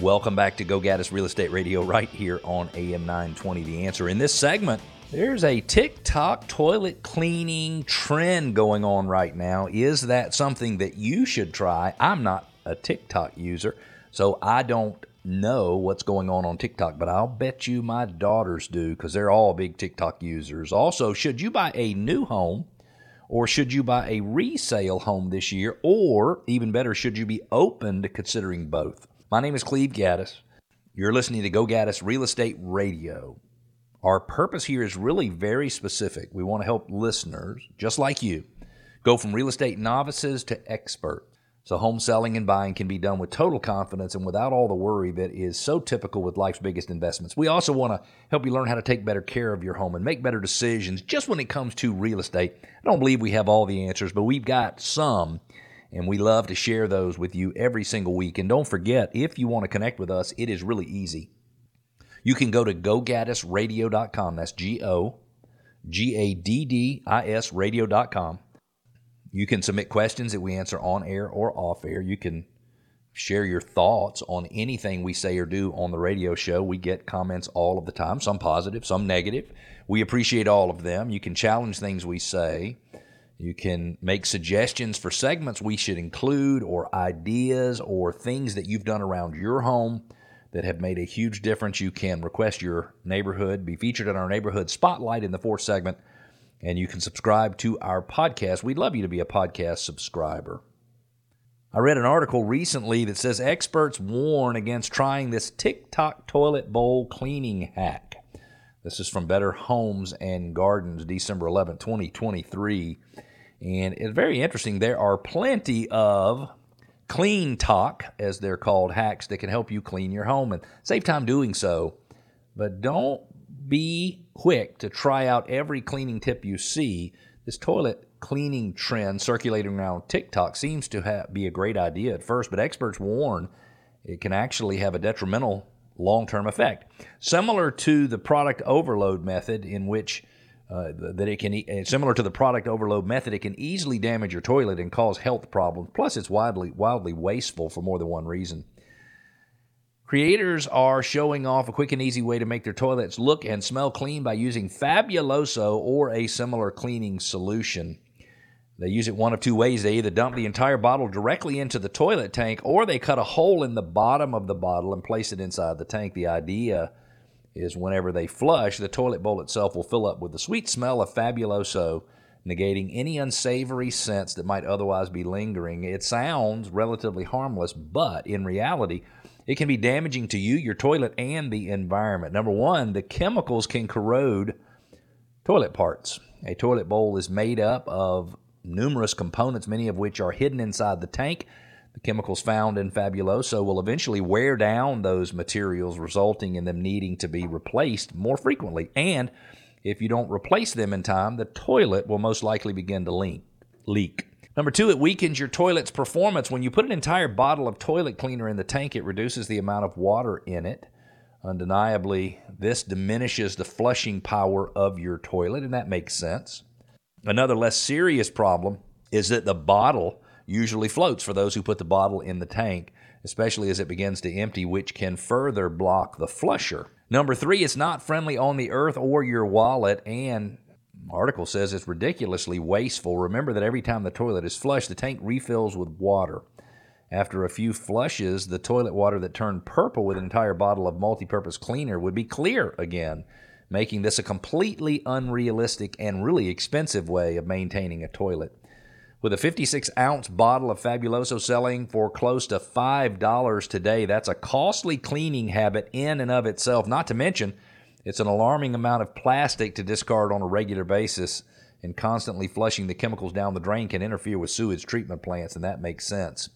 Welcome back to Go Gaddis Real Estate Radio right here on AM 920 The Answer. In this segment, there's a TikTok toilet cleaning trend going on right now. Is that something that you should try? I'm not a TikTok user, so I don't know what's going on on TikTok, but I'll bet you my daughters do because they're all big TikTok users. Also, should you buy a new home or should you buy a resale home this year? Or even better, should you be open to considering both? My name is Cleve Gaddis. You're listening to Go Gaddis Real Estate Radio. Our purpose here is really very specific. We want to help listeners, just like you, go from real estate novices to experts. So, home selling and buying can be done with total confidence and without all the worry that is so typical with life's biggest investments. We also want to help you learn how to take better care of your home and make better decisions just when it comes to real estate. I don't believe we have all the answers, but we've got some and we love to share those with you every single week. And don't forget, if you want to connect with us, it is really easy. You can go to gogaddisradio.com. That's G O G A D D I S radio.com. You can submit questions that we answer on air or off air. You can share your thoughts on anything we say or do on the radio show. We get comments all of the time, some positive, some negative. We appreciate all of them. You can challenge things we say. You can make suggestions for segments we should include, or ideas, or things that you've done around your home that have made a huge difference. You can request your neighborhood be featured in our neighborhood spotlight in the fourth segment, and you can subscribe to our podcast. We'd love you to be a podcast subscriber. I read an article recently that says experts warn against trying this TikTok toilet bowl cleaning hack. This is from Better Homes and Gardens, December 11, 2023. And it's very interesting. There are plenty of CleanTok, as they're called, hacks that can help you clean your home and save time doing so. But don't be quick to try out every cleaning tip you see. This toilet cleaning trend circulating around TikTok seems to have, be a great idea at first, but experts warn it can actually have a detrimental long term effect. Similar to the product overload method, in which uh, that it can, similar to the product overload method, it can easily damage your toilet and cause health problems. Plus, it's widely, wildly wasteful for more than one reason. Creators are showing off a quick and easy way to make their toilets look and smell clean by using Fabuloso or a similar cleaning solution. They use it one of two ways. They either dump the entire bottle directly into the toilet tank or they cut a hole in the bottom of the bottle and place it inside the tank. The idea is whenever they flush, the toilet bowl itself will fill up with the sweet smell of Fabuloso, negating any unsavory scents that might otherwise be lingering. It sounds relatively harmless, but in reality, it can be damaging to you, your toilet, and the environment. Number one, the chemicals can corrode toilet parts. A toilet bowl is made up of numerous components, many of which are hidden inside the tank the chemicals found in Fabuloso will eventually wear down those materials, resulting in them needing to be replaced more frequently. And if you don't replace them in time, the toilet will most likely begin to leak. leak. Number two, it weakens your toilet's performance. When you put an entire bottle of toilet cleaner in the tank, it reduces the amount of water in it. Undeniably, this diminishes the flushing power of your toilet, and that makes sense. Another less serious problem is that the bottle usually floats for those who put the bottle in the tank, especially as it begins to empty, which can further block the flusher. Number three, it's not friendly on the earth or your wallet, and article says it's ridiculously wasteful. Remember that every time the toilet is flushed, the tank refills with water. After a few flushes, the toilet water that turned purple with an entire bottle of multi-purpose cleaner would be clear again, making this a completely unrealistic and really expensive way of maintaining a toilet with a 56 ounce bottle of Fabuloso selling for close to $5 today. That's a costly cleaning habit in and of itself, not to mention it's an alarming amount of plastic to discard on a regular basis, and constantly flushing the chemicals down the drain can interfere with sewage treatment plants, and that makes sense.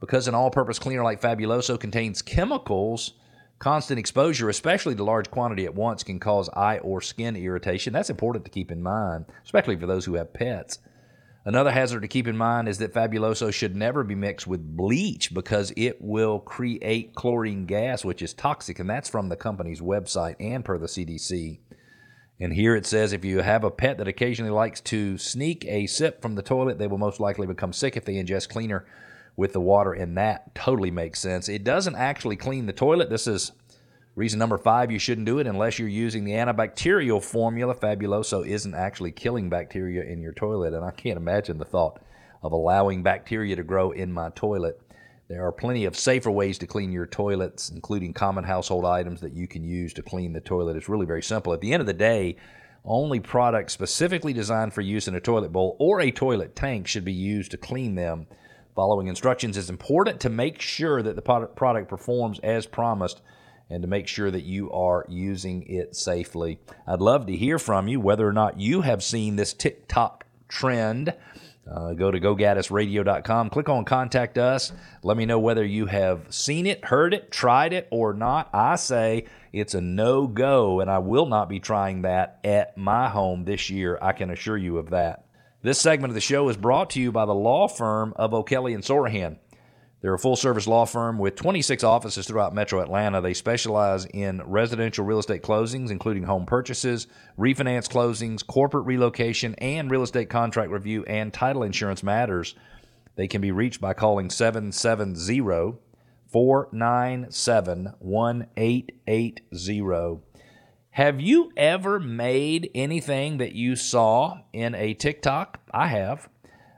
Because an all purpose cleaner like Fabuloso contains chemicals, constant exposure, especially to large quantity at once, can cause eye or skin irritation. That's important to keep in mind, especially for those who have pets. Another hazard to keep in mind is that Fabuloso should never be mixed with bleach because it will create chlorine gas, which is toxic, and that's from the company's website and per the CDC. And here it says if you have a pet that occasionally likes to sneak a sip from the toilet, they will most likely become sick if they ingest cleaner with the water and that totally makes sense. It doesn't actually clean the toilet. This is reason number five you shouldn't do it unless you're using the antibacterial formula. Fabuloso isn't actually killing bacteria in your toilet, and I can't imagine the thought of allowing bacteria to grow in my toilet. There are plenty of safer ways to clean your toilets, including common household items that you can use to clean the toilet. It's really very simple. At the end of the day, only products specifically designed for use in a toilet bowl or a toilet tank should be used to clean them. Following instructions is important to make sure that the product performs as promised and to make sure that you are using it safely. I'd love to hear from you whether or not you have seen this TikTok trend uh, go to gogaddisradio.com, click on Contact Us. Let me know whether you have seen it, heard it, tried it, or not. I say it's a no go, and I will not be trying that at my home this year. I can assure you of that. This segment of the show is brought to you by the law firm of O'Kelley and Sorohan. They're a full service law firm with 26 offices throughout metro Atlanta. They specialize in residential real estate closings, including home purchases, refinance closings, corporate relocation, and real estate contract review and title insurance matters. They can be reached by calling 770 497 1880. Have you ever made anything that you saw in a TikTok? I have.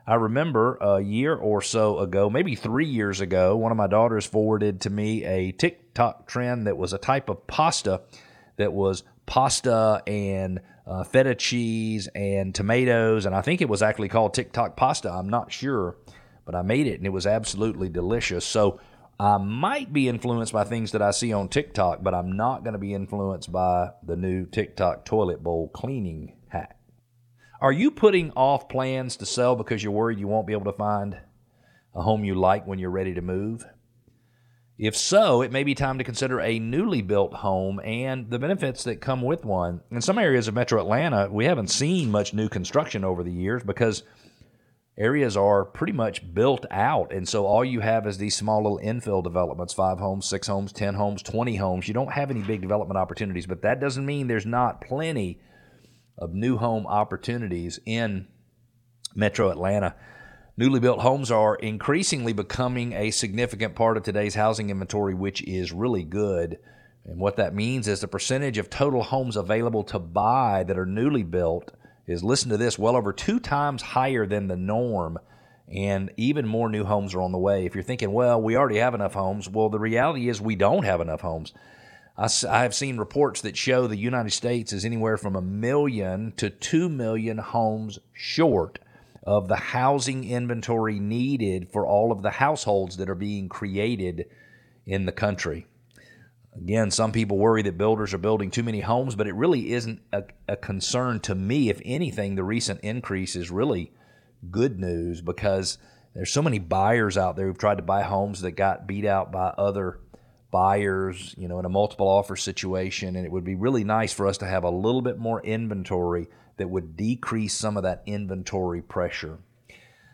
I remember a year or so ago, maybe three years ago, one of my daughters forwarded to me a TikTok trend that was a type of pasta that was pasta and uh, feta cheese and tomatoes. And I think it was actually called TikTok pasta. I'm not sure, but I made it and it was absolutely delicious. So I might be influenced by things that I see on TikTok, but I'm not going to be influenced by the new TikTok toilet bowl cleaning. Are you putting off plans to sell because you're worried you won't be able to find a home you like when you're ready to move? If so, it may be time to consider a newly built home and the benefits that come with one. In some areas of metro Atlanta, we haven't seen much new construction over the years because areas are pretty much built out. And so all you have is these small little infill developments five homes, six homes, 10 homes, 20 homes. You don't have any big development opportunities, but that doesn't mean there's not plenty of new home opportunities in metro Atlanta. Newly built homes are increasingly becoming a significant part of today's housing inventory, which is really good. And what that means is the percentage of total homes available to buy that are newly built is, listen to this, well over two times higher than the norm. And even more new homes are on the way. If you're thinking, well, we already have enough homes, well, the reality is we don't have enough homes. I, have seen reports that show the United States is anywhere from a million to two million homes short of the housing inventory needed for all of the households that are being created in the country. Again, some people worry that builders are building too many homes, but it really isn't a, a, concern to me. If anything, the recent increase is really good news because there's so many buyers out there who've tried to buy homes that got beat out by other buyers, you know, in a multiple offer situation. And it would be really nice for us to have a little bit more inventory that would decrease some of that inventory pressure.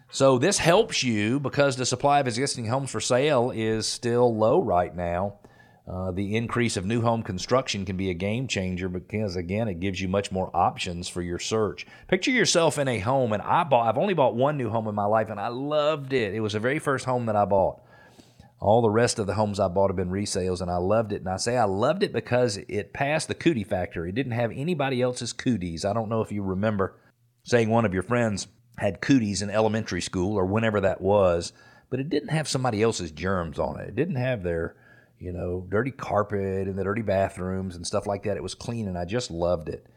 So this helps you because the supply of existing homes for sale is still low right now. Uh, the increase of new home construction can be a game changer because again it gives you much more options for your search picture yourself in a home and i bought i've only bought one new home in my life and i loved it it was the very first home that i bought all the rest of the homes I bought have been resales, and I loved it. And I say I loved it because it passed the cootie factor. It didn't have anybody else's cooties. I don't know if you remember saying one of your friends had cooties in elementary school or whenever that was, but it didn't have somebody else's germs on it. It didn't have their, you know, dirty carpet and the dirty bathrooms and stuff like that. It was clean, and I just loved it.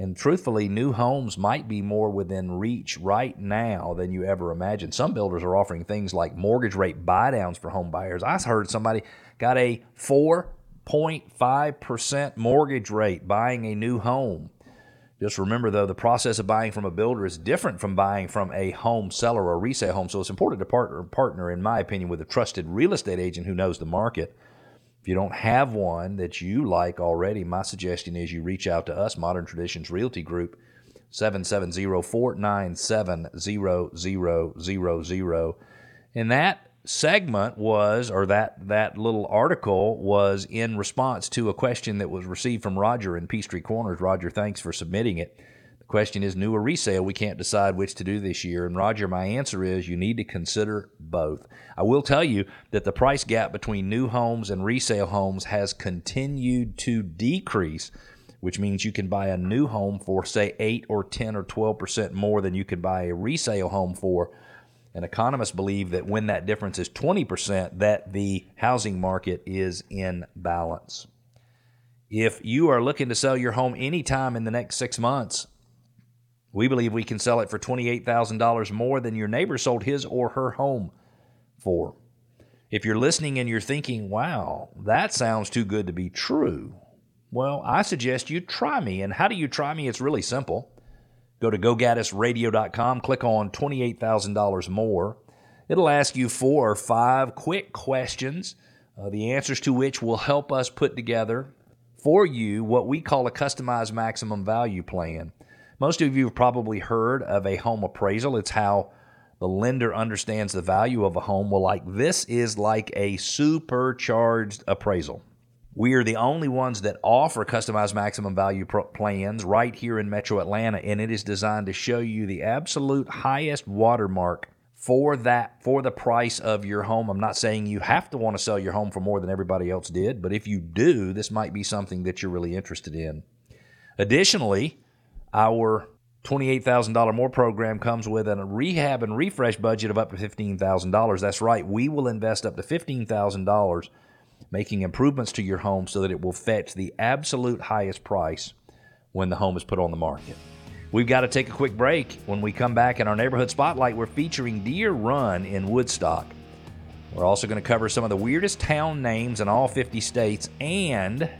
And truthfully, new homes might be more within reach right now than you ever imagined. Some builders are offering things like mortgage rate buydowns for home buyers. I heard somebody got a 4.5% mortgage rate buying a new home. Just remember, though, the process of buying from a builder is different from buying from a home seller or resale home. So it's important to partner, partner, in my opinion, with a trusted real estate agent who knows the market. If you don't have one that you like already, my suggestion is you reach out to us, Modern Traditions Realty Group, 770-497-0000. And that segment was, or that, that little article was in response to a question that was received from Roger in Peachtree Corners. Roger, thanks for submitting it. Question is new or resale? We can't decide which to do this year. And Roger, my answer is you need to consider both. I will tell you that the price gap between new homes and resale homes has continued to decrease, which means you can buy a new home for, say, 8 or 10 or 12% more than you could buy a resale home for. And economists believe that when that difference is 20%, that the housing market is in balance. If you are looking to sell your home anytime in the next six months, we believe we can sell it for $28,000 more than your neighbor sold his or her home for. If you're listening and you're thinking, wow, that sounds too good to be true, well, I suggest you try me. And how do you try me? It's really simple. Go to gogaddisradio.com, click on $28,000 more. It'll ask you four or five quick questions, uh, the answers to which will help us put together for you what we call a customized maximum value plan. Most of you have probably heard of a home appraisal. It's how the lender understands the value of a home. Well, like this is like a supercharged appraisal. We are the only ones that offer customized maximum value plans right here in Metro Atlanta, and it is designed to show you the absolute highest watermark for that for the price of your home. I'm not saying you have to want to sell your home for more than everybody else did, but if you do, this might be something that you're really interested in. Additionally, our $28,000 more program comes with a rehab and refresh budget of up to $15,000. That's right, we will invest up to $15,000 making improvements to your home so that it will fetch the absolute highest price when the home is put on the market. We've got to take a quick break. When we come back in our neighborhood spotlight, we're featuring Deer Run in Woodstock. We're also going to cover some of the weirdest town names in all 50 states and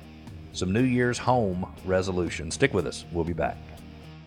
some New Year's home resolutions. Stick with us. We'll be back.